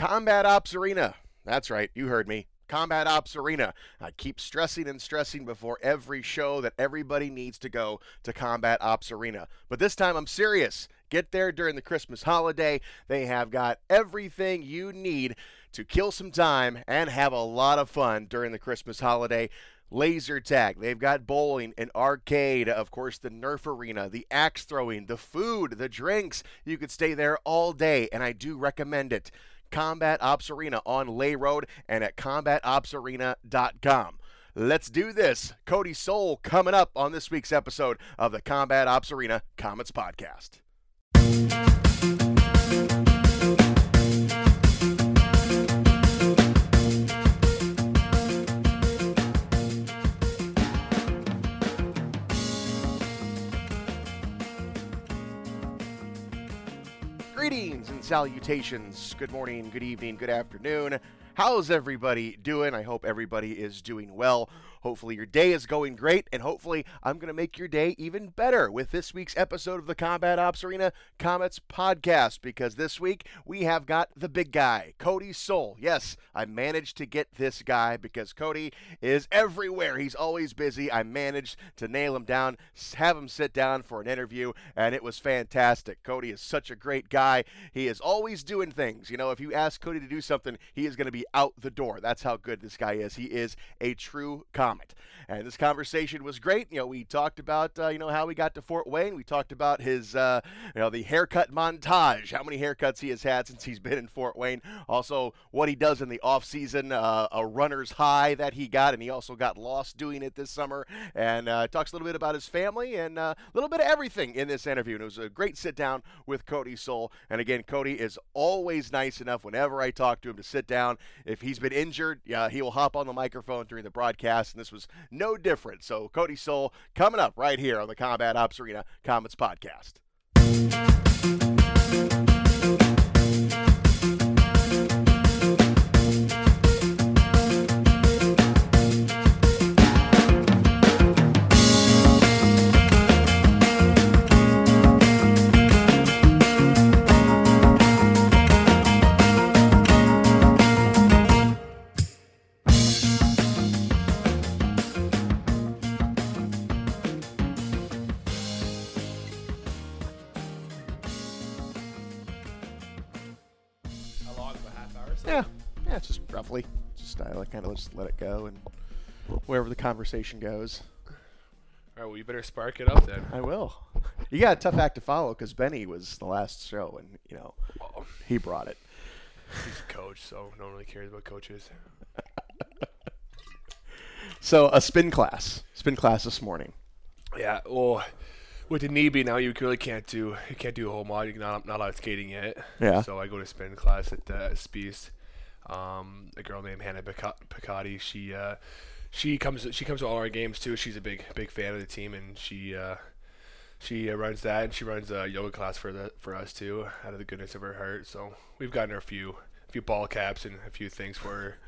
Combat Ops Arena. That's right, you heard me. Combat Ops Arena. I keep stressing and stressing before every show that everybody needs to go to Combat Ops Arena. But this time I'm serious. Get there during the Christmas holiday. They have got everything you need to kill some time and have a lot of fun during the Christmas holiday laser tag. They've got bowling, an arcade, of course, the Nerf arena, the axe throwing, the food, the drinks. You could stay there all day, and I do recommend it. Combat Ops Arena on Lay Road and at combatopsarena.com. Let's do this. Cody Sol coming up on this week's episode of the Combat Ops Arena Komets Podcast. And salutations. Good morning, good evening, good afternoon. How's everybody doing? I hope everybody is doing well. Hopefully, your day is going great, and hopefully, I'm going to make your day even better with this week's episode of the Combat Ops Arena Komets podcast. Because this week we have got the big guy, Cody Sol. Yes, I managed to get this guy because Cody is everywhere. He's always busy. I managed to nail him down, have him sit down for an interview, and it was fantastic. Cody is such a great guy. He is always doing things. You know, if you ask Cody to do something, he is going to be out the door. That's how good this guy is. He is a true comet. And this conversation was great. You know, we talked about uh, you know how we got to Fort Wayne. We talked about his uh, you know the haircut montage, how many haircuts he has had since he's been in Fort Wayne. Also, what he does in the off season, uh, a runner's high that he got, and he also got lost doing it this summer. And uh, talks a little bit about his family and uh, a little bit of everything in this interview. And it was a great sit down with Cody Sol. And again, Cody is always nice enough whenever I talk to him to sit down. If he's been injured, he will hop on the microphone during the broadcast. And this was no different. So, Cody Sol coming up right here on the Combat Ops Arena Komets podcast. It's just I like kind of just let it go and wherever the conversation goes, All right. Well, you better spark it up then. I will. You got a tough act to follow because Benny was the last show, and you know Well, he brought it. he's a coach, so no one really cares about coaches. So a spin class, spin class this morning. Yeah. Well, with the knee being out, you really can't do you can't do a whole mod. You're not not out skating yet. Yeah. So I go to spin class at uh, Spies. Um, a girl named Hannah Picotti. She uh, she comes she comes to all our games too. She's a big big fan of the team, and she uh, she uh, runs that, and she runs a yoga class for the for us too, out of the goodness of her heart. So we've gotten her a few a few ball caps and a few things for her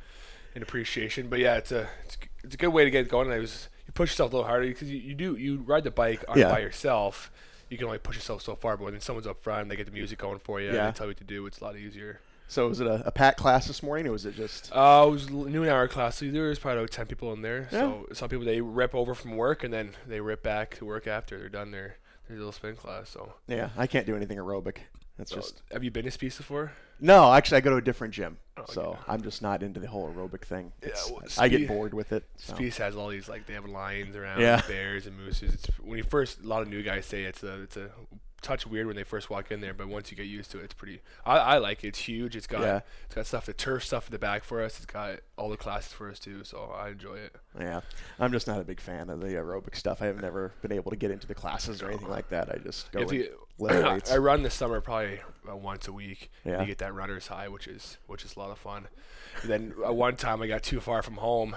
in appreciation. But yeah, it's a it's, it's a good way to get going. And I was you push yourself a little harder because you, you do you ride the bike on Yeah. by yourself. You can only push yourself so far, but when someone's up front, they get the music going for you. Yeah. and they tell you what to do. It's a lot easier. So was it a, a packed class this morning, or was it just? Uh, it was noon hour class, so there was probably about ten people in there. Yeah. So some people they rip over from work and then they rip back to work after they're done their their little spin class. So, Yeah, I can't do anything aerobic. That's so just have you been to Spies before? no. Actually, I go to a different gym, Oh, so okay. I'm just not into the whole aerobic thing. Yeah, It's- well, I get bored with it. so. Has all these like they have lions around, Yeah. bears and mooses. It's when you first a lot of new guys say it's a it's a touch weird when they first walk in there, but once you get used to it, it's pretty. I, I like it. It's huge. It's got Yeah. it's got stuff the turf stuff in the back for us. It's got all the classes for us too, so I enjoy it. Yeah, I'm just not a big fan of the aerobic stuff. I have never been able to get into the classes or anything like that. I just go If you-. I run this summer probably uh, once a week. Yeah. You get that runner's high, which is which is a lot of fun. then uh, one time I got too far from home,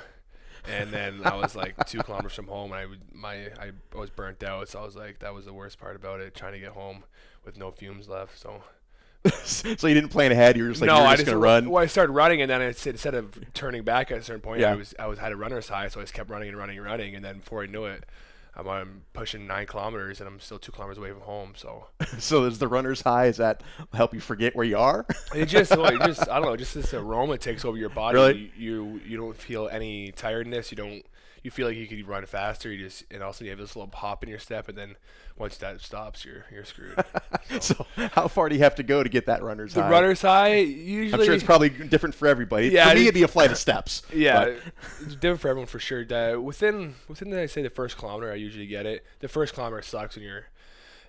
and then I was like two kilometers from home, and I would my I was burnt out. So I was like, that was the worst part about it, trying to get home with no fumes left. So so you didn't plan ahead. You were just like, no, you're I just just gonna run. Well, I started running, and then I said, instead of turning back at a certain point, Yeah. I was I was had a runner's high, so I just kept running and running and running, and then before I knew it, I'm, I'm pushing nine kilometers and I'm still two kilometers away from home. So so is the runner's high? Is that help you forget where you are? it just, well, it just I don't know, just this aroma takes over your body. Really? You, you you don't feel any tiredness. You don't you feel like you could run faster. You just and also you have this little pop in your step, and then once that stops, you're you're screwed. so how far do you have to go to get that runner's the high? runner's high usually. I'm sure it's probably different for everybody. Yeah, for me, it- it'd be a flight of steps. Yeah, different for everyone for sure. Uh, within within the, I say the first kilometer, I usually get it. The first kilometer sucks when you're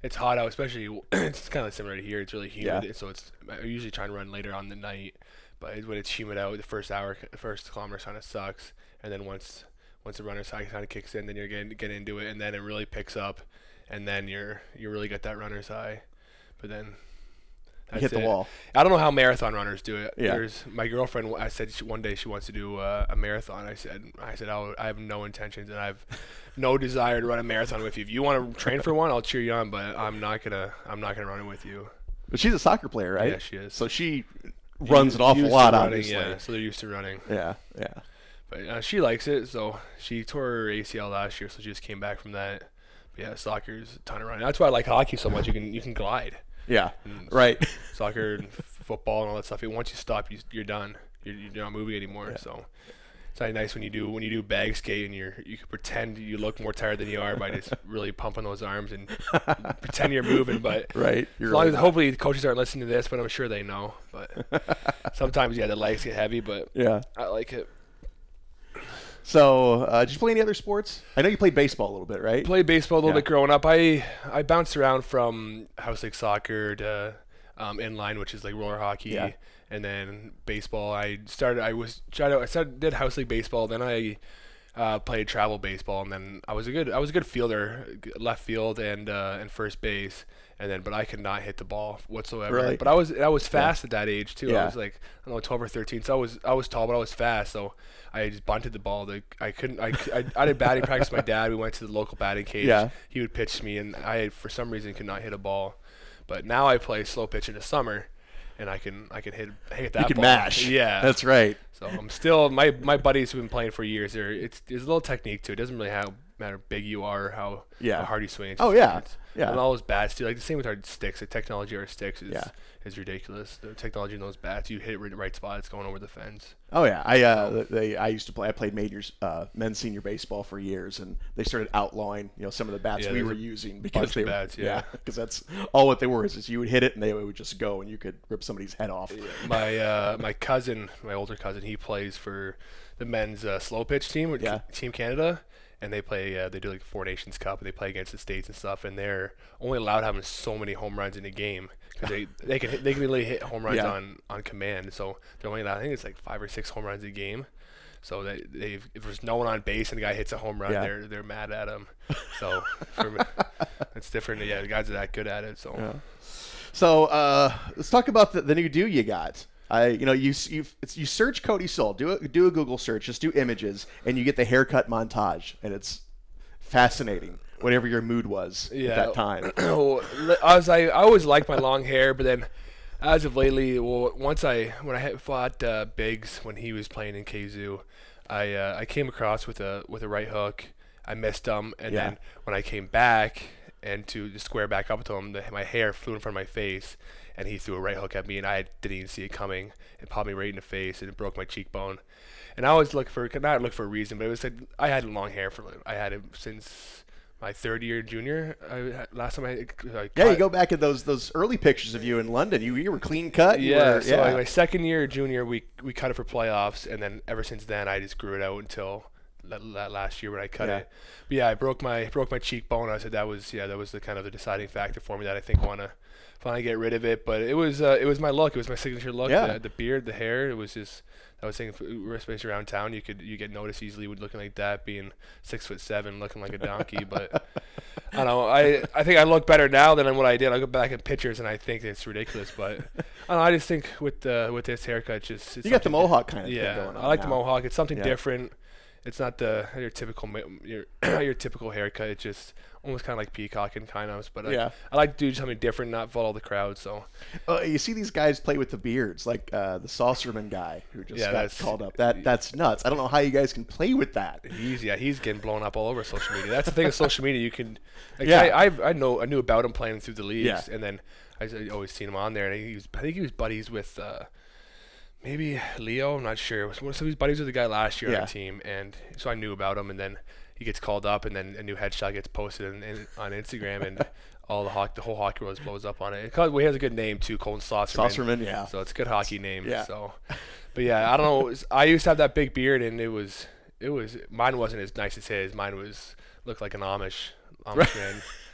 it's hot out, especially it's kind of similar to here. It's really humid, Yeah. so it's I usually try and run later on the night. But when it's humid out, the first hour, the first kilometer kind of sucks, and then once once the runner's high kind of kicks in, then you're getting get into it, and then it really picks up, and then you're you really get that runner's high. But then you that's hit the it. wall. I don't know how marathon runners do it. Yeah. There's my girlfriend. I said she, one day she wants to do uh, a marathon. I said I said I'll, I have no intentions and I have no desire to run a marathon with you. If you want to train for one, I'll cheer you on. But I'm not gonna I'm not gonna run it with you. But she's a soccer player, right? Yeah, she is. So she runs an awful lot, running, obviously. Yeah, so they're used to running. yeah, yeah. But uh, she likes it. So she tore her ACL last year, so she just came back from that. But yeah, soccer's a ton of running. That's why I like hockey so much. You can you can glide. Yeah, Mm. right. soccer and football and all that stuff. Once you stop, you, you're done. You're, you're not moving anymore. So it's not nice when you do when you do bag skate and you're you can pretend you look more tired than you are by just really pumping those arms and pretend you're moving. But right. as long as hopefully the coaches aren't listening to this, but I'm sure they know. But sometimes yeah, the legs get heavy, but yeah. I like it. So, uh, did you play any other sports? I know you played baseball a little bit, right? Played baseball a little Yeah. bit growing up. I I bounced around from house league soccer to um, inline, which is like roller hockey, Yeah. and then baseball. I started. I was tried out. I started did house league baseball. Then I uh, played travel baseball, and then I was a good. I was a good fielder, left field and uh, and first base. And then, but I could not hit the ball whatsoever. Really? But I was I was fast at that age too. Yeah. I was like I don't know, 12 or 13. So I was I was tall, but I was fast. So I just bunted the ball. Like I couldn't. I, I, I did batting practice with my dad. We went to the local batting cage. Yeah. He would pitch me, and I for some reason could not hit a ball. But now I play slow pitch in the summer, and I can I can hit hit that you can ball. mash. Yeah. That's right. so I'm still my my buddies who've been playing for years. There it's there's a little technique to it. Doesn't really how matter how big you are how, Yeah. how hard you swing. It's Oh, yeah. it's- Yeah. And all those bats too. Like the same with our sticks. The technology of our sticks is Yeah. is ridiculous. The technology in those bats, you hit it right, right spot, it's going over the fence. Oh yeah, I uh, they I used to play. I played majors, uh, men's senior baseball for years, and they started outlawing you know some of the bats Yeah, we were using because they were, bats, yeah. because that's all what they were is just you would hit it and they would just go and you could rip somebody's head off. my uh, my cousin, my older cousin, he plays for the men's uh, slow pitch team, with Yeah. Team Canada, and they play. Uh, they do like Four Nations Cup, and they play against the states and stuff. And they're only allowed having so many home runs in a game because they they can they can really hit home runs Yeah. on on command. So they're only allowed. I think it's like five or six home runs a game. So they they if there's no one on base and the guy hits a home run, Yeah. they're they're mad at him. So me, it's different. Yeah, the guys are that good at it. So. Yeah. So uh, let's talk about the, the new do you got. I, you know, you you it's, you search Cody Sol, do a do a Google search, just do images, and you get the haircut montage, and it's fascinating. Whatever your mood was Yeah. at that time. I was I, I always liked my long hair, but then as of lately, well, once I when I had fought uh, Biggs when he was playing in KZoo, I uh, I came across with a with a right hook. I missed him, and Yeah. then when I came back and to, to square back up to him, the, my hair flew in front of my face, and he threw a right hook at me, and I didn't even see it coming. It popped me right in the face, and it broke my cheekbone. And I always look for not look for a reason, but it was like I had long hair for I had it since my third year junior. I last time I, I Yeah, you go back at those those early pictures of you in London. You you were clean cut. you yeah, were- so my second year junior, we we cut it for playoffs, and then ever since then, I just grew it out until that, that last year when I cut Yeah. it. But yeah, I broke my broke my cheekbone. I said that was yeah, that was the kind of the deciding factor for me that I think want to finally get rid of it. But it was uh, it was my look. It was my signature look. Yeah. The, the beard, the hair. It was just. I was saying, especially around town, you could you get noticed easily with looking like that, being six foot seven, looking like a donkey. but I don't know. I I think I look better now than what I did. I go back at pictures and I think it's ridiculous. But I don't know. I just think with the with this haircut, just it's you got the mohawk kind of Yeah, thing going on. I like the mohawk. It's something Yeah. different. It's not the your typical your your typical haircut. It's just almost kind of like peacocking kind of. But Yeah. I, I like to do something different, not follow the crowd. So Uh, you see these guys play with the beards, like uh, the Saucerman guy who just Yeah, got called up. That that's nuts. I don't know how you guys can play with that. he's yeah he's getting blown up all over social media. That's the thing with social media. You can like Yeah. I I've, I know I knew about him playing through the leagues, Yeah. and then I always seen him on there, and he was I think he was buddies with. Uh, Maybe Leo, I'm not sure. So he was buddies with the guy last year Yeah. on the team, and so I knew about him. And then he gets called up, and then a new headshot gets posted in, in, on Instagram, and all the hockey, the whole hockey world blows up on it. It cause, well, he has a good name too, Colton Saucerman. Saucerman, yeah. So it's a good hockey name. Yeah. So, but yeah, I don't know. it was- I used to have that big beard, and it was it was mine wasn't as nice as his. Mine was looked like an Amish Amish man.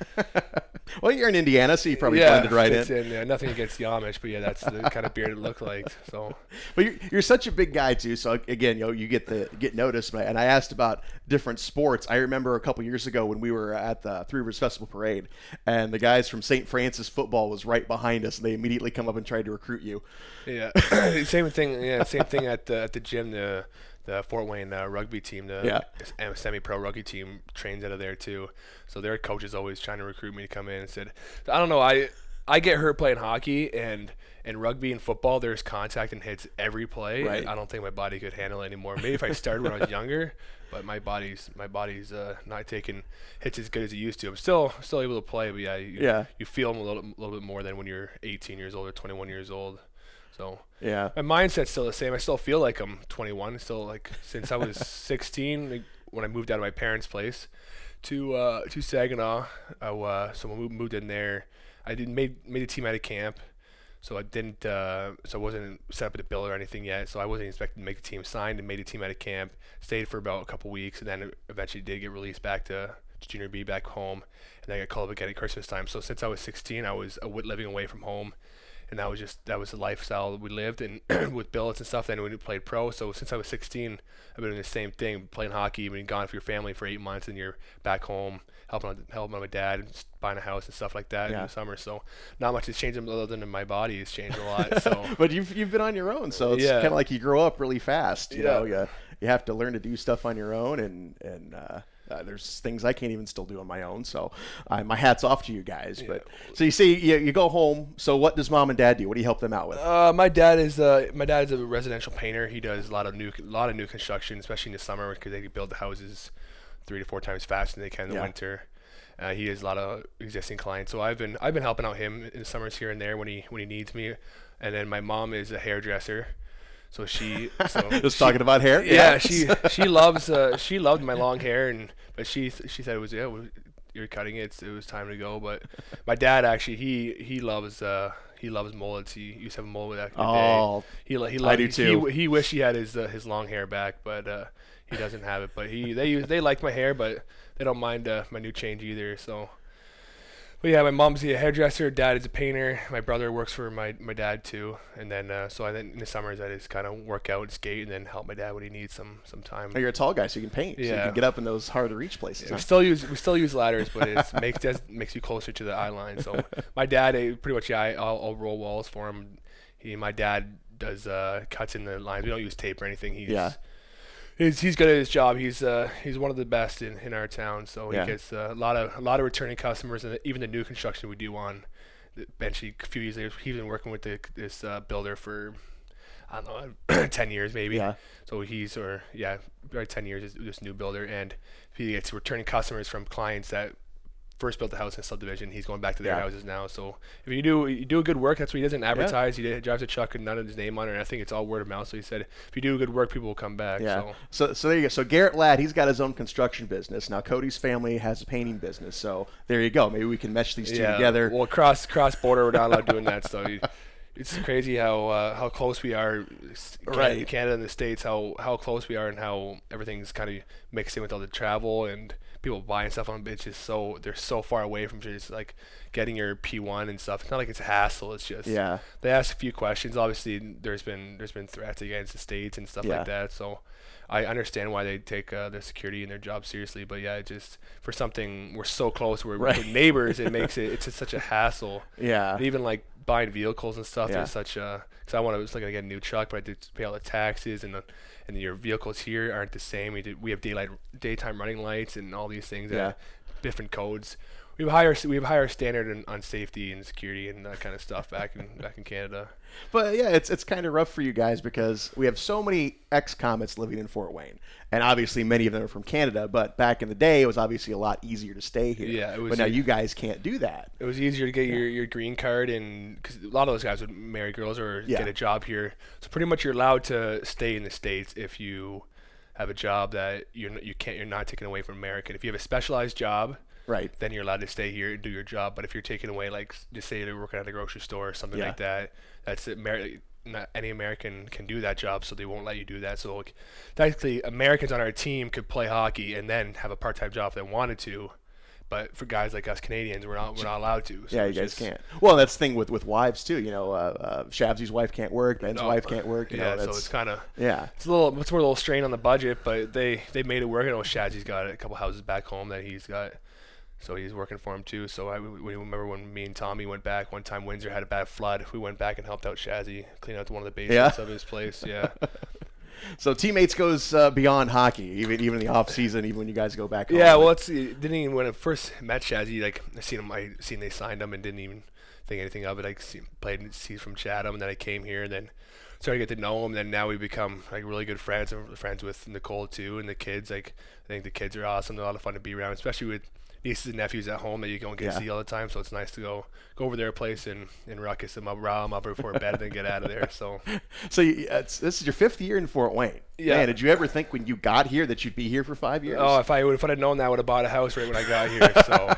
well, you're in Indiana, so you probably yeah, blended right in. in. Yeah, nothing against the Amish, but yeah, that's the kind of beard it looked like. So But you're, you're such a big guy too. So again, you know, you get the get noticed. And I asked about different sports. I remember a couple years ago when we were at the Three Rivers Festival Parade, and the guys from St. Francis football was right behind us. And they immediately come up and tried to recruit you. yeah, same thing. Yeah, same thing at the at the gym. The the Fort Wayne uh, rugby team, the Yeah. semi-pro rugby team, trains out of there too. So their coach is always trying to recruit me to come in and said, I don't know, I I get hurt playing hockey and and rugby and football. There's contact and hits every play. Right. I don't think my body could handle it anymore. Maybe if I started when I was younger, but my body's my body's uh, not taking hits as good as it used to. I'm still still able to play, but yeah, you, Yeah. you feel them a little, little bit more than when you're 18 years old or 21 years old. So Yeah. my mindset's still the same. I still feel like I'm 21. Still like since I was 16 like, when I moved out of my parents' place to uh, to Saginaw. I, uh, so when we moved in there, I didn't made made a team out of camp. So I didn't. Uh, so I wasn't set up at a bill or anything yet. So I wasn't expecting to make the team. Signed and made a team out of camp. Stayed for about a couple weeks, and then eventually did get released back to to junior B back home. And then I got called up again at Christmas time. So since I was 16, I was uh, living away from home and that was just that was the lifestyle we lived and with billets and stuff. Then we played pro, so since I was 16, I've been doing the same thing, playing hockey, been gone for your family for eight months, and you're back home helping out, helping out my dad, buying a house and stuff like that in the summer. So not much has changed other than my body has changed a lot. So but you've you've been on your own, so it's Yeah. kind of like you grow up really fast. You Yeah. know, you, you have to learn to do stuff on your own, and and uh, uh, there's things I can't even still do on my own. So uh, my hats off to you guys. But so you see, you, you go home. So what does mom and dad do? What do you help them out with? Uh, my dad is uh, my dad is a residential painter. He does a lot of new a lot of new construction, especially in the summer because they build the houses three to four times faster than they can in the Yeah. winter. Uh, he has a lot of existing clients, so I've been I've been helping out him in the summers here and there when he when he needs me. And then my mom is a hairdresser, so she so Just she- talking about hair. yeah, she she loves uh, she loved my long hair and but she she said it was yeah you're cutting it. It's, it was time to go. But my dad actually he he loves uh he loves mullets. He used to have a mullet back in the Oh, day he he I do too. he, he wish he had his uh, his long hair back but uh he doesn't have it. But he they use they like my hair but they don't mind uh, my new change either so but yeah, my mom's a hairdresser. Dad is a painter. My brother works for my, my dad too. And then uh, so I then in the summers I just kind of work out, skate, and then help my dad when he needs some some time. Oh, you're a tall guy, so you can paint. So you Yeah. can get up in those hard to reach places. We huh? still use we still use ladders, but it makes does, makes you closer to the eye line. So my dad, eh, pretty much, yeah, I, I'll, I'll roll walls for him. He, my dad does uh, cuts in the lines. We don't use tape or anything. He's, Yeah. He's, he's good at his job. He's uh, he's one of the best in, in our town. So Yeah. he gets uh, a lot of a lot of returning customers, and even the new construction we do on. Eventually, a few years later, he's been working with the, this uh, builder for I don't know, ten years maybe. Yeah. So he's or yeah, about ten years is this new builder, and he gets returning customers from clients that first built the house in a subdivision. He's going back to their Yeah. houses now. So if you do you do good work, that's what he doesn't advertise. He drives a truck and none of his name on it. And I think it's all word of mouth. So he said if you do good work, people will come back. Yeah. So. So. so there you go. So Garrett Ladd, he's got his own construction business. Now Cody's family has a painting business. So there you go. Maybe we can mesh these two yeah. together. Well, cross cross border, we're not allowed doing that. So. It's crazy how uh, how close we are, s- Can- Right. Canada and the states, how how close we are, and how everything's kind of mixed in with all the travel and people buying stuff on. Just so they're so far away from just like getting your P1 and stuff. It's not like it's a hassle. It's just Yeah. they ask a few questions. Obviously, there's been there's been threats against the states and stuff Yeah. like that. So I understand why they take uh, their security and their job seriously. But yeah, it just for something we're so close, we're, Right. we're neighbors. It makes it it's just such a hassle. Yeah. And even like buying vehicles and stuff. Yeah. There's such a because I want to was looking to get a new truck, but I did pay all the taxes and the, and your vehicles here aren't the same. We did, we have daylight daytime running lights and all these things. Yeah. different codes. We have higher we have higher standard in, on safety and security and that kind of stuff back in back in Canada. But yeah, it's it's kind of rough for you guys because we have so many ex-comets living in Fort Wayne, and obviously many of them are from Canada. But back in the day, it was obviously a lot easier to stay here. Yeah, it was But now you guys can't do that. It was easier to get your, your green card, and because a lot of those guys would marry girls or Yeah. get a job here. So pretty much you're allowed to stay in the states if you have a job that you're you can't you're not taken away from American. If you have a specialized job, Right. then you're allowed to stay here and do your job. But if you're taken away, like just say you're working at a grocery store or something Yeah. like that, that's Amer- not any American can do that job, so they won't let you do that. So like, technically, Americans on our team could play hockey and then have a part-time job if they wanted to. But for guys like us Canadians, we're not we're not allowed to. So Yeah, you guys just- can't. Well, that's the thing with with wives too. You know, uh, uh, wife can't work. Ben's Oh, wife can't work. You yeah, know, so it's kind of yeah. it's a little it's more a little strain on the budget, but they they made it work. I know Shazzy's got a couple houses back home that he's got, so he's working for him too. So I we, remember when me and Tommy went back one time. Windsor had a bad flood. We went back and helped out Shazzy clean out one of the basements Yeah? of his place. Yeah, So teammates goes uh, beyond hockey, even even in the off season, even when you guys go back. Home. yeah. Well, it's it didn't even when I first met Shazzy. Like I seen him, I seen they signed him and didn't even think anything of it. I see, played he's from Chatham, and then I came here, and then started to get to know him. And then now we become like really good friends. I'm friends with Nicole too, and the kids. Like I think the kids are awesome. They're a lot of fun to be around, especially with nieces and nephews at home that you don't get Yeah. to see all the time. So it's nice to go go over their place and and ruckus them up, rile them up before bed, and then get out of there. So So you, it's, this is your fifth year in Fort Wayne. Yeah. Man, did you ever think when you got here that you'd be here for five years? Oh, if I would, if I'd have known that, I would have bought a house right when I got here. So,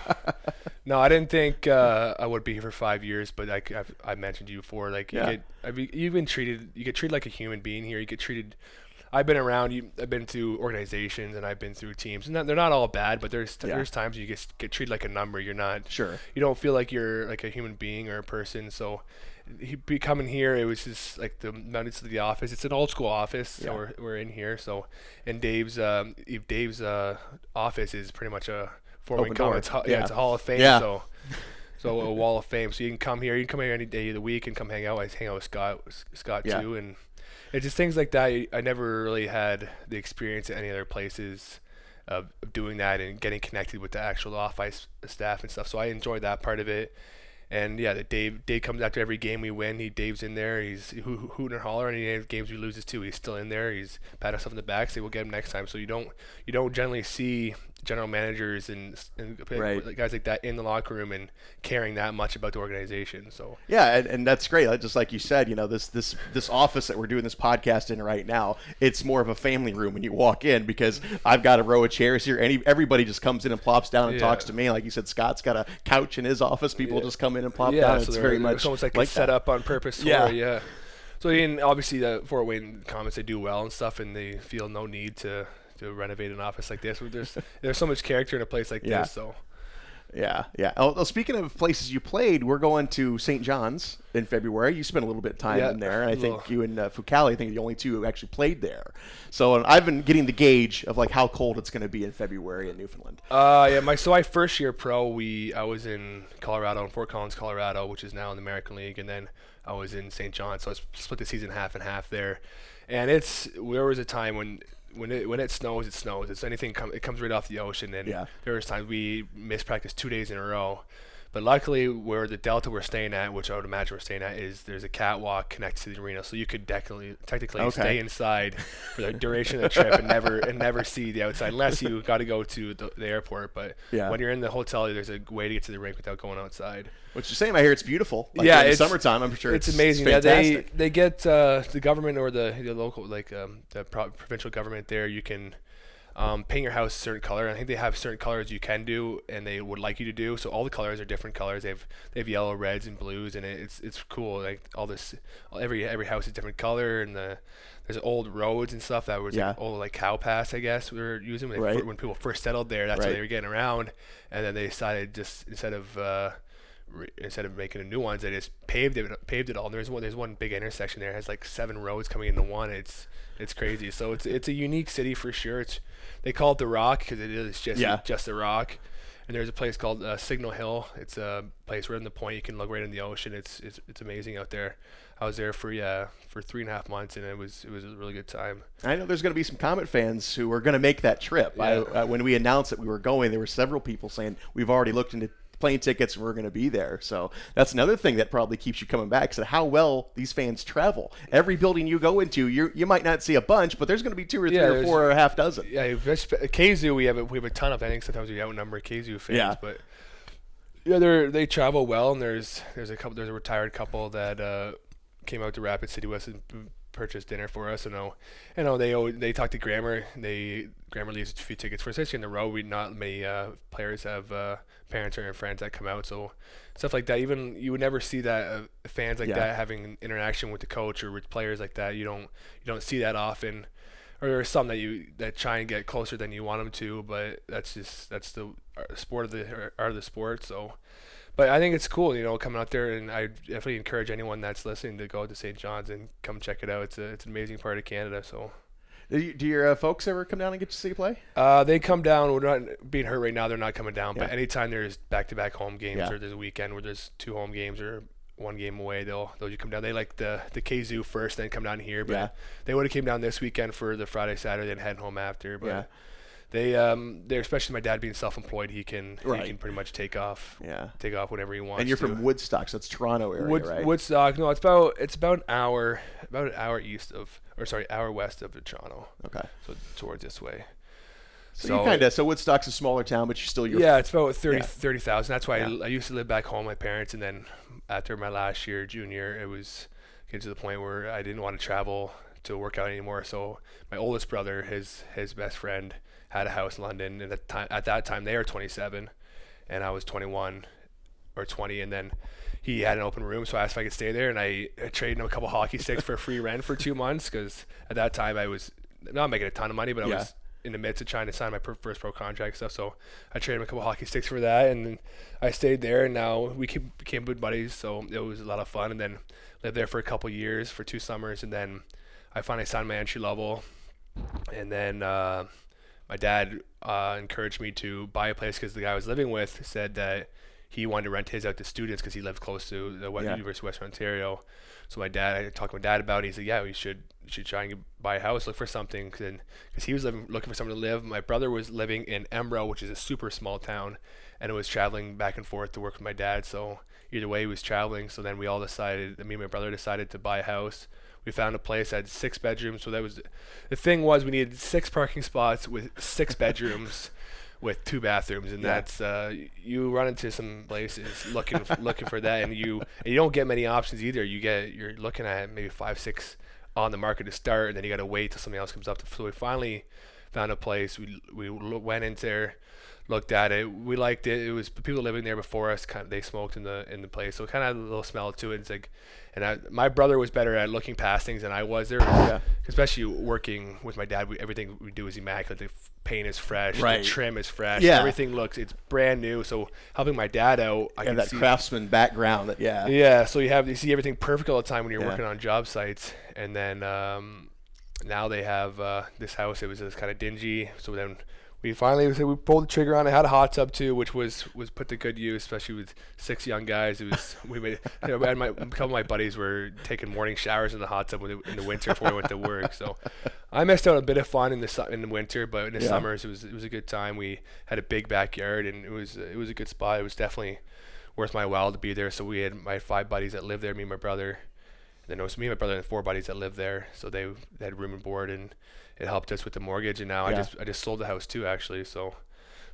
no, I didn't think uh, I would be here for five years. But like I've, I mentioned to you before, like Yeah. you get, I mean, you've been treated, you get treated like a human being here. You get treated. I've been around. You, I've been through organizations and I've been through teams, and not, they're not all bad. But there's Yeah. there's times you get get treated like a number. You're not Sure. you don't feel like you're like a human being or a person. So he be coming here, it was just like the minutes of the office. It's an old school office, Yeah. so we're, we're in here. So and Dave's um, Dave's uh, office is pretty much a Open wing Yeah. Yeah. it's a Hall of Fame. Yeah. So. So a wall of fame. So you can come here. You can come here any day of the week and come hang out. I hang out with Scott, Scott Yeah. too, and it's just things like that. I never really had the experience at any other places of, doing that and getting connected with the actual off ice staff and stuff. So I enjoyed that part of it. And yeah, the Dave Dave comes after every game we win. He Dave's in there. He's hoo- hoo- hooting and hollering. Any games we loses too, he's still in there. He's pat us on the back. Say we'll get him next time. So you don't you don't generally see general managers and, and Right. guys like that in the locker room and caring that much about the organization. So Yeah, and, and that's great. Just like you said, you know, this this this office that we're doing this podcast in right now, it's more of a family room when you walk in because I've got a row of chairs here. Any everybody just comes in and plops down and Yeah. talks to me. Like you said, Scott's got a couch in his office. People just come in and plop down. yeah, It's so very much it's almost like, like it's set up on purpose. For, Yeah. yeah. So and obviously the Fort Wayne Komets they do well and stuff, and they feel no need to to renovate an office like this. There's there's so much character in a place like Yeah. this. So Yeah, yeah. Oh, well, speaking of places you played, we're going to St. John's in February. You spent a little bit of time Yeah, in there, and I think you and uh, Fucale, I think, are the only two who actually played there. So and I've been getting the gauge of like how cold it's going to be in February in Newfoundland. Uh, yeah, my so my first year pro, we I was in Colorado in Fort Collins, Colorado, which is now in the American League, and then I was in St. John's. so I split the season half and half there. And it's there was a time when when it when it snows, it snows. It's anything come it comes right off the ocean, and Yeah. there was times we missed practice two days in a row. But luckily, where the delta we're staying at, which I would imagine we're staying at, is there's a catwalk connected to the arena, so you could technically technically Okay. stay inside for the duration of the trip and never and never see the outside, unless you got to go to the, the airport. But Yeah. when you're in the hotel, there's a way to get to the rink without going outside. Which is the same. I hear it's beautiful. Like Yeah, in the summertime. I'm sure It's, it's, amazing. It's yeah, they they get uh, the government or the, the local like um, the pro- provincial government there. You can um, paint your house a certain color. I think they have certain colors you can do, and they would like you to do. So all the colors are different colors. They have they have yellow, reds, and blues, and it's it's cool. Like all this, every every house is different color, and the there's old roads and stuff that was Yeah. like old like cow pass, I guess we were using when, Right. fir- when people first settled there. That's how they were getting around, and then they decided just instead of uh, re- instead of making a new ones, they just paved it paved it all. And there's one there's one big intersection there it has like seven roads coming into one. It's it's crazy. So it's it's a unique city for sure. It's they call it the Rock because it is just Yeah. just a rock. and there's a place called uh, Signal Hill. It's a place right in the point. You can look right in the ocean. It's it's it's amazing out there. I was there for yeah for three and a half months, and it was it was a really good time. I know there's going to be some Komet fans who are going to make that trip. I, Yeah. uh, when we announced that we were going, there were several people saying we've already looked into plane tickets we're going to be there. So that's another thing that probably keeps you coming back. So how well these fans travel. Every building you go into, you you might not see a bunch, but there's going to be two or three Yeah, or four or a half dozen. Yeah, KZoo we have a, we have a ton of. I think sometimes we outnumber KZoo fans, Yeah. but yeah, they they travel well. And there's there's a couple there's a retired couple that uh, came out to Rapid City West and p- purchased dinner for us. I know, you know they owe, they talked to Grammar. They Grammar leaves a few tickets for us. Especially in the row, we not many uh, players have uh, parents or friends that come out. So stuff like that. Even you would never see that uh, fans like Yeah. that having interaction with the coach or with players like that. You don't you don't see that often or there are some that you that try and get closer than you want them to, but that's just that's the uh, sport of the art of the sport. So, but I think it's cool, you know, coming out there, and I definitely encourage anyone that's listening to go to St. John's and come check it out. It's a it's an amazing part of Canada. So, Do, you, do your uh, folks ever come down and get to see you play? uh, they come down. We're not being hurt right now. They're not coming down. But anytime there's back-to-back home games, Yeah. or there's a weekend where there's two home games or one game away, they'll they'll just come down. They like the the KZoo first, then come down here. But Yeah. they would have came down this weekend for the Friday, Saturday, and head home after. But Yeah. They um they're especially my dad being self-employed, he can Right. he can pretty much take off Yeah. take off whenever he wants. And you're to. from Woodstock, so it's Toronto area, Wood, right? Woodstock. No, it's about it's about an hour about an hour east of or sorry hour west of Toronto, okay. so towards this way. So, you kind of so Woodstock's a smaller town, but you're still your yeah, it's about 30 Yeah. 30,000. That's why Yeah. I, I used to live back home with my parents, and then after my last year, junior, it was getting to the point where I didn't want to travel to work out anymore. So my oldest brother, his his best friend, had a house in London, and at time at that time they were 27, and I was 21 or 20, and then he had an open room, so I asked if I could stay there, and I, I traded him a couple hockey sticks for free rent for two months because at that time I was not making a ton of money, but I Yeah. was in the midst of trying to sign my first pro contract and stuff. So I traded him a couple hockey sticks for that, and then I stayed there, and now we became good buddies. So it was a lot of fun, and then lived there for a couple years for two summers, and then I finally signed my entry level, and then uh, my dad uh, encouraged me to buy a place because the guy I was living with said that he wanted to rent his out to students because he lived close to the West Yeah. University of Western Ontario. So my dad, I talked to my dad about it. He said, "Yeah, we should you should try and buy a house, look for something." Because he was living, looking for somewhere to live. My brother was living in Embro, which is a super small town, and it was traveling back and forth to work with my dad. So either way, he was traveling. So then we all decided, me and my brother decided to buy a house. We found a place that had six bedrooms. So that was the thing was we needed six parking spots with six bedrooms. With two bathrooms, and Yeah. that's uh, you run into some places looking looking for that, and you and you don't get many options either. You get you're looking at maybe five six on the market to start, and then you got to wait till something else comes up. So we finally found a place. We we went in there, looked at it. We liked it. It was people living there before us. Kind of they smoked in the in the place, so it kind of had a little smell to it. It's like, and I, my brother was better at looking past things than I was there. Yeah. Especially working with my dad, we, everything we do is immaculate. The paint is fresh, Right. the trim is fresh, Yeah. everything looks it's brand new. So helping my dad out, I and that craftsman background. That yeah. yeah, so you have you see everything perfect all the time when you're Yeah. working on job sites, and then um, now they have uh, this house. It was just kind of dingy, so then we finally we pulled the trigger on it. Had a hot tub too, which was was put to good use, especially with six young guys. It was we made you know, my, a couple of my buddies were taking morning showers in the hot tub in the winter before we went to work. So I missed out a bit of fun in the su- in the winter, but in the Yeah. summers it was it was a good time. We had a big backyard and it was it was a good spot. It was definitely worth my while to be there. So we had my five buddies that lived there, me and my brother. And then it was me and my brother and four buddies that lived there. So they, they had room and board and it helped us with the mortgage. And now I just I just sold the house too actually. So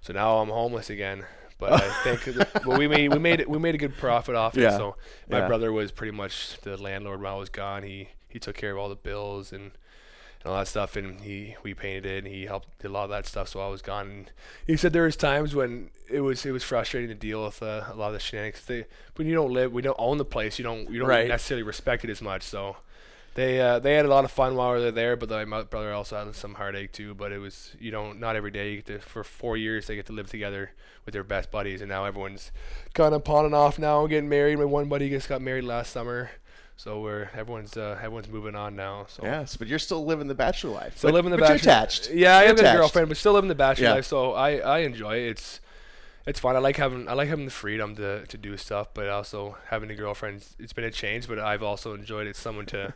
so now I'm homeless again. But I think but we made we made we made a good profit off it. So my Yeah. brother was pretty much the landlord while I was gone. He he took care of all the bills and and all that stuff and he we painted it and he helped did a lot of that stuff so I was gone. And he said there was times when it was it was frustrating to deal with uh, a lot of the shenanigans. They, when you don't live we don't own the place you don't you don't Right. necessarily respect it as much so they uh, they had a lot of fun while we were there but my brother also had some heartache too but it was you know not every day you get to for four years they get to live together with their best buddies and now everyone's kind of pawning off now getting married my one buddy just got married last summer so we're everyone's uh, everyone's moving on now so Yes, but you're still living the bachelor life. Still but, living the but bachelor. you're attached. Yeah, I You're have a girlfriend, but still living the bachelor Yeah. life. So I, I enjoy it. It's it's fun. I like having I like having the freedom to, to do stuff, but also having a girlfriend. It's been a change, but I've also enjoyed it. Someone to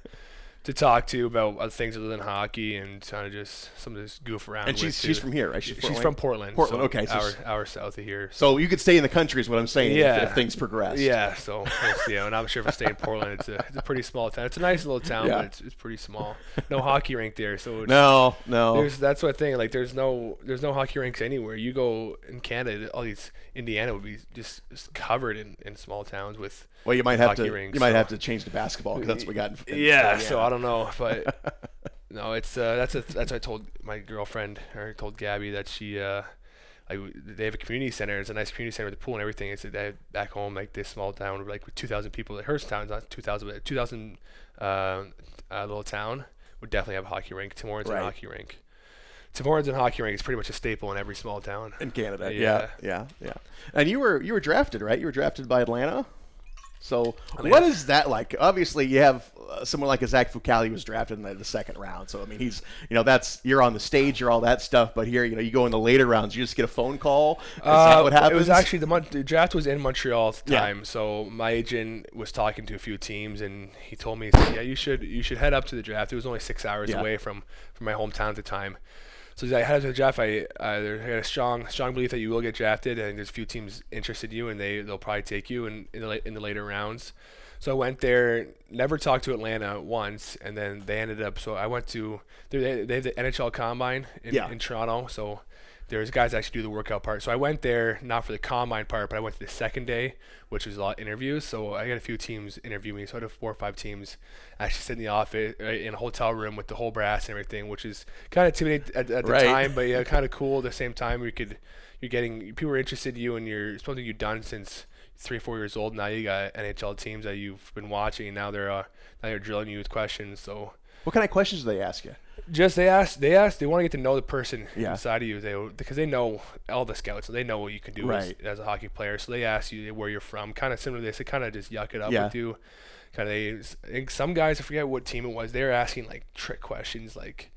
to talk to about other things other than hockey and kind of just some of this goof around. And she's she's from here, right? She's, She's, from Portland. Portland, so okay, so hour hour south of here. So you could stay in the country, is what I'm saying. if- Yeah. If, things progress. Yeah, so we'll see. And I'm sure if I stay in Portland, it's a, it's a pretty small town. It's a nice little town, Yeah. but it's, it's pretty small. No hockey rink there, so No, no. there's that's what thing. Like there's no there's no hockey rinks anywhere. You go in Canada, all these Indiana would be just, just covered in, in small towns with Well, you might have to. rinks, you might have to change to basketball because that's what we got. In, in yeah. So Indiana. I don't know, but no, it's uh, that's a, that's what I told my girlfriend or I told Gabby that she uh, like they have a community center. It's a nice community center with a pool and everything. It's have back home like this small town like with 2,000 people. Like Hearstown's not 2,000, but 2,000 uh, uh, little town would definitely have a hockey rink. Tim Hortons Right. a hockey rink. Tim Hortons and hockey rink is pretty much a staple in every small town. in Canada. Yeah. Yeah. yeah, yeah, And you were you were drafted, right? You were drafted by Atlanta. So what is that like? Obviously, you have uh, someone like a Zach Fucale was drafted in the, the second round. So I mean, he's you know that's you're on the stage, you're all that stuff. But here, you know, you go in the later rounds, you just get a phone call. Is Uh, what happens? It was actually the, the draft was in Montreal at the Yeah. time, so my agent was talking to a few teams, and he told me, "Yeah, you should you should head up to the draft." It was only six hours Yeah. away from from my hometown at the time. So he's like, up to the draft. I, there- I got a strong strong belief that you will get drafted, and there's a few teams interested in you, and they they'll probably take you in in the in the later rounds. So I went there, never talked to Atlanta once, and then they ended up. So I went to they they they have the NHL Combine in, Yeah. in Toronto. So there's guys that actually do the workout part. So I went there not for the combine part, but I went to the second day, which was a lot of interviews. So I got a few teams interview me. So I had four or five teams actually sit in the office uh, in a hotel room with the whole brass and everything, which is kind of intimidating at, at the Right. time, but yeah, kind of cool at the same time. we could you're getting people are interested in you and you're something you've done since three four years old. Now you got NHL teams that you've been watching. And now they're uh, now they're drilling you with questions. So what kind of questions do they ask you? just they ask they ask they want to get to know the person Yeah. inside of you they because they know all the scouts so they know what you can do Right. as, as a hockey player so they ask you where you're from kind of similar to this they kind of just yuck it up Yeah. with you kind of think some guys I forget what team it was they were asking like trick questions like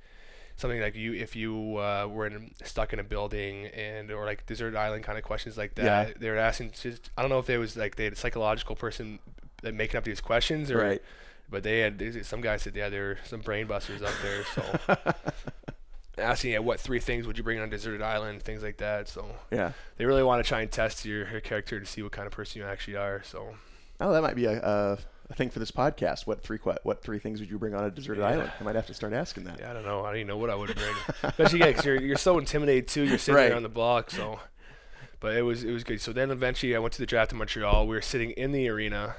something like you if you uh, were in, stuck in a building and or like desert island kind of questions like that Yeah. they were asking just I don't know if it was like they had a psychological person that making up these questions or Right. But they had some guys said yeah there were some brain busters up there so asking yeah, what three things would you bring on a deserted island things like that so Yeah. they really want to try and test your, your character to see what kind of person you actually are so Oh, that might be a, a, a thing for this podcast. What three que- what three things would you bring on a deserted Yeah. island? I might have to start asking that. yeah, I don't know I don't even know what I would bring especially yeah, 'cause you're, you're so intimidated too you're sitting Right. there on the block so but it was it was good so then eventually I went to the draft in Montreal we were sitting in the arena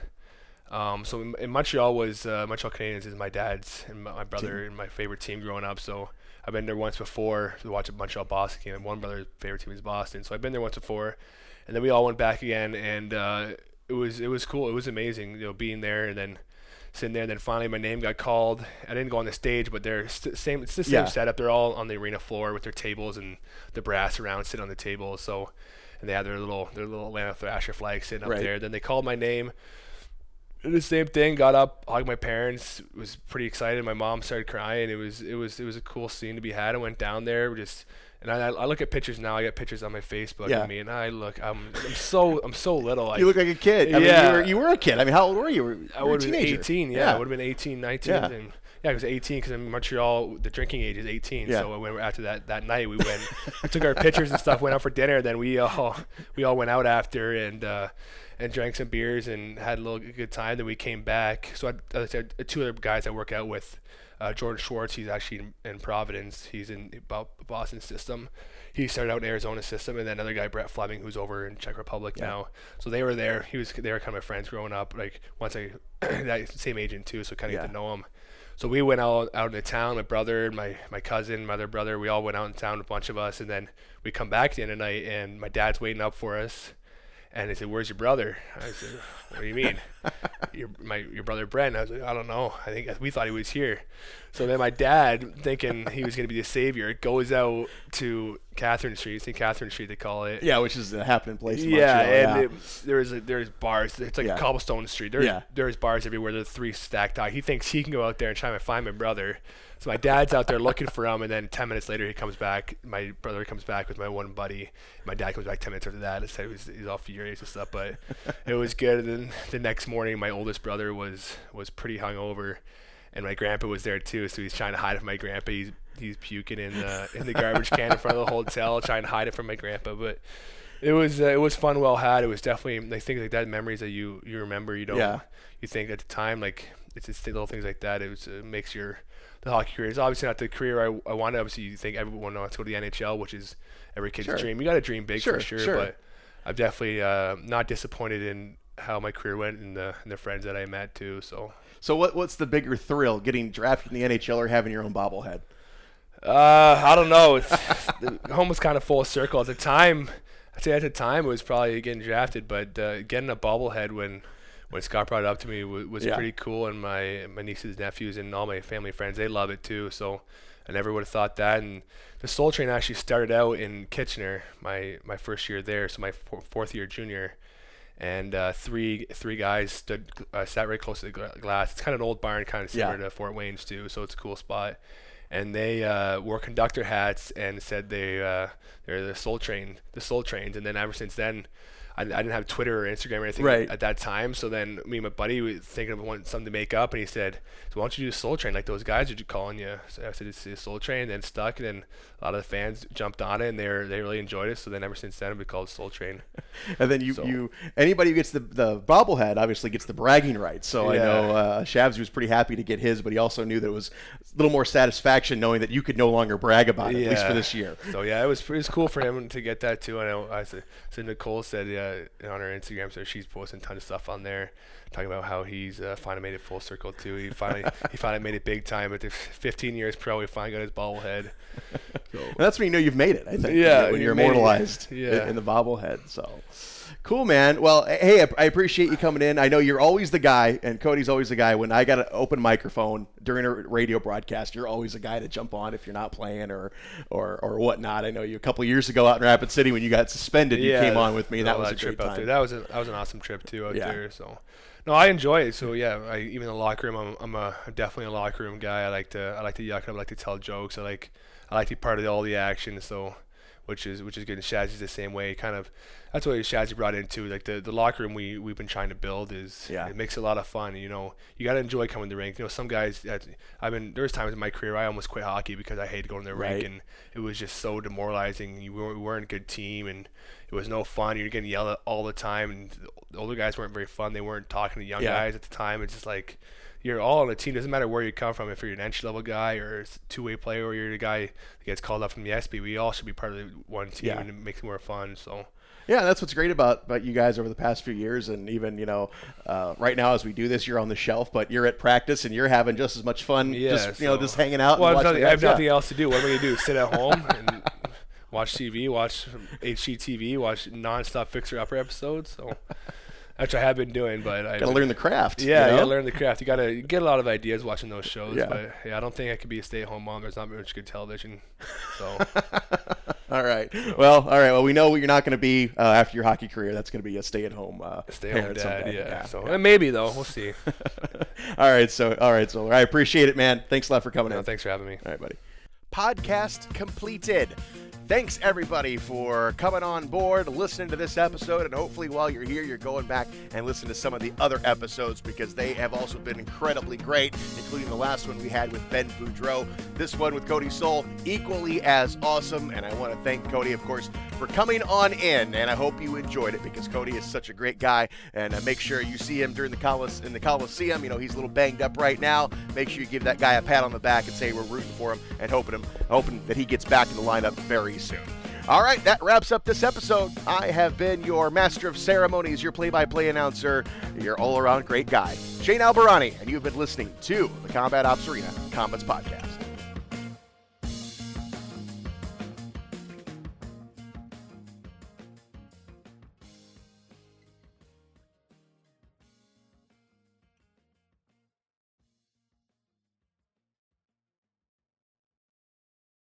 um, so in, in Montreal was uh, Montreal Canadiens is my dad's and my, my brother and my favorite team growing up. So I've been there once before to watch a Montreal Boston game. And one brother's favorite team is Boston, so I've been there once before. And then we all went back again, and uh, it was it was cool. It was amazing, you know, being there and then sitting there. And then finally, my name got called. I didn't go on the stage, but they're st- same. It's the same Yeah. setup. They're all on the arena floor with their tables and the brass around sitting on the tables. So. And they had their little their little Atlanta Thrasher flag sitting up Right. there. Then they called my name did the same thing. Got up, hugged my parents. Was pretty excited. My mom started crying. It was it was it was a cool scene to be had. I went down there, just and I, I look at pictures now. I got pictures on my Facebook Yeah. of me, and I look. I'm, I'm so I'm so little. I, You look like a kid. I mean, Yeah. you were, you were a kid. I mean, how old were you? You were I would have been teenager. 18. Yeah, I would have been 18, 19. Yeah. And, yeah, it was 18 because in Montreal the drinking age is 18. Yeah. So when after that that night we went, we took our pictures and stuff, went out for dinner. Then we all we all went out after and uh, and drank some beers and had a little good time. Then we came back. So I, I said, two other guys I work out with. Uh, Jordan Szwarz, he's actually in, in Providence. He's in Boston system. He started out in Arizona system, and then another guy, Brett Fleming, who's over in Czech Republic Yeah. now. So they were there. He was they were kind of my friends growing up. Like once I that same agent too, so kind of Yeah. get to know him. So we went out out into town. My brother, my my cousin, my other brother. We all went out in town, a bunch of us, and then we come back at the end of the night, and my dad's waiting up for us. And he said, "Where's your brother?" I said, "What do you mean?" your my your brother Brent. I was like, "I don't know. I think we thought he was here." So then my dad, thinking he was going to be the savior, goes out to Catherine Street, St. Catherine Street, they call it. Yeah, which is a happening place. In Yeah, Montreal, and yeah. It, there's a, there's bars. It's like Yeah. a cobblestone street. There's Yeah. there's bars everywhere. There's three stacked high. He thinks he can go out there and try to find my brother. So my dad's out there looking for him, and then ten minutes later he comes back. My brother comes back with my one buddy. My dad comes back ten minutes after that and said he was, he's all furious and stuff. But it was good. And then the next morning, my oldest brother was was pretty hungover, and my grandpa was there too. So he's trying to hide it from my grandpa. He's he's puking in the in the garbage can in front of the hotel, trying to hide it from my grandpa. But it was uh, it was fun, well had. It was definitely I think like that memories that you you remember. You don't Yeah. you think at the time like it's just little things like that. It was it makes your the hockey career. It's obviously not the career I, I wanted. Obviously, you think everyone wants to go to the NHL, which is every kid's Sure. dream. You got to dream big Sure, for sure, sure. But I'm definitely uh, not disappointed in how my career went and the and the friends that I met too. So So what what's the bigger thrill, getting drafted in the NHL or having your own bobblehead? Uh, I don't know. It's, the home was kind of full circle at the time. I'd say at the time it was probably getting drafted, but uh, getting a bobblehead when when Scott brought it up to me was, was Yeah. pretty cool, and my my nieces, nephews, and all my family friends they love it too. So I never would have thought that. And the Soul Train actually started out in Kitchener, my my first year there, so my fourth year junior. And uh, three three guys stood uh, sat right close to the glass. It's kind of an old barn, kind of Yeah. similar to Fort Wayne's too, so it's a cool spot and they uh, wore conductor hats and said they uh, they're the Soul Train, the Soul Trains. And then ever since then, I, I didn't have Twitter or Instagram or anything Right. at that time. So then me and my buddy was thinking of wanting something to make up, and he said, "So why don't you do Soul Train like those guys are calling you?" So I said, "It's Soul Train." And then stuck, and then a lot of the fans jumped on it, and they were, they really enjoyed it. So then ever since then, been called Soul Train. And then you, So- you anybody who gets the the bobblehead obviously gets the bragging rights. So I know uh, Shabs was pretty happy to get his, but he also knew that it was a little more satisfaction knowing that you could no longer brag about it, at least for this year. So yeah, it was it was cool for him to get that too. I know I said, so Nicole said uh, on her Instagram, so she's posting tons of stuff on there, talking about how he's uh, finally made it full circle too. He finally he finally made it big time. After 15 years pro, he finally got his bobblehead. So that's when you know you've made it. I think. Yeah, when you you're made it, yeah. immortalized in, in the bobblehead. So cool, man. Well, hey, I, appreciate you coming in. I know you're always the guy, and Cody's always the guy. When I got an open microphone during a radio broadcast, you're always a guy to jump on if you're not playing or or or whatnot. I know you a couple years ago out in Rapid City when you got suspended, you came on with me. That was a trip out there. That was a, that was an awesome trip too out Yeah. there. So. No, I enjoy it. So yeah, I, even the locker room, I'm, I'm a I'm definitely a locker room guy. I like to I like to yuck it up. I like to tell jokes. I like I like to be part of all the action. So, which is which is good. And Shazzy's the same way. Kind of that's what Shazzy brought into like the, the locker room we we've been trying to build is Yeah. it makes it a lot of fun. You know, you got to enjoy coming to the rink. You know, some guys I've been there was times in my career I almost quit hockey because I hated going to the Right. rink and it was just so demoralizing. You weren't, we weren't a good team and it was no fun. You're getting yelled at all the time and the older guys weren't very fun. They weren't talking to young Yeah. guys at the time. It's just like you're all on a team. Doesn't matter where you come from. If you're an entry level guy or a two way player or you're the guy that gets called up from the SB, we all should be part of the one team Yeah. and it makes it more fun. So Yeah, that's what's great about, about you guys over the past few years, and even you know, uh, right now as we do this, you're on the shelf, but you're at practice and you're having just as much fun, Yeah, just you know, just hanging out. Well, I and have, watching nothing, I have. Nothing else to do. What am I gonna do? Sit at home and watch TV, watch HGTV, watch nonstop Fixer Upper episodes. So what I have been doing. But I Gotta learn the craft. Yeah, you know? gotta learn the craft. You gotta you get a lot of ideas watching those shows. Yeah. But yeah, I don't think I could be a stay-at-home mom. There's not much good television. So All right. Well, all right. Well, we know what you're not going to be uh, after your hockey career. That's going to be a stay-at-home uh, stay-at-home dad. someday. Yeah. So yeah. maybe though, we'll see. all right. So, all right. So, I appreciate it, man. Thanks a lot for coming no, in. thanks for having me. All right, buddy. podcast completed. Thanks everybody for coming on board, listening to this episode, and hopefully while you're here, you're going back and listening to some of the other episodes because they have also been incredibly great, including the last one we had with Ben Boudreau. This one with Cody Sol, equally as awesome. And I want to thank Cody, of course, for coming on in. And I hope you enjoyed it because Cody is such a great guy. And uh, make sure you see him during the Colis- in the Coliseum. You know he's a little banged up right now. Make sure you give that guy a pat on the back and say we're rooting for him and hoping him hoping that he gets back in the lineup very soon. All right, that wraps up this episode. I have been your master of ceremonies, your play-by-play announcer, your all-around great guy, Shane Albahrani, and you've been listening to the Combat Ops Arena Komets Podcast.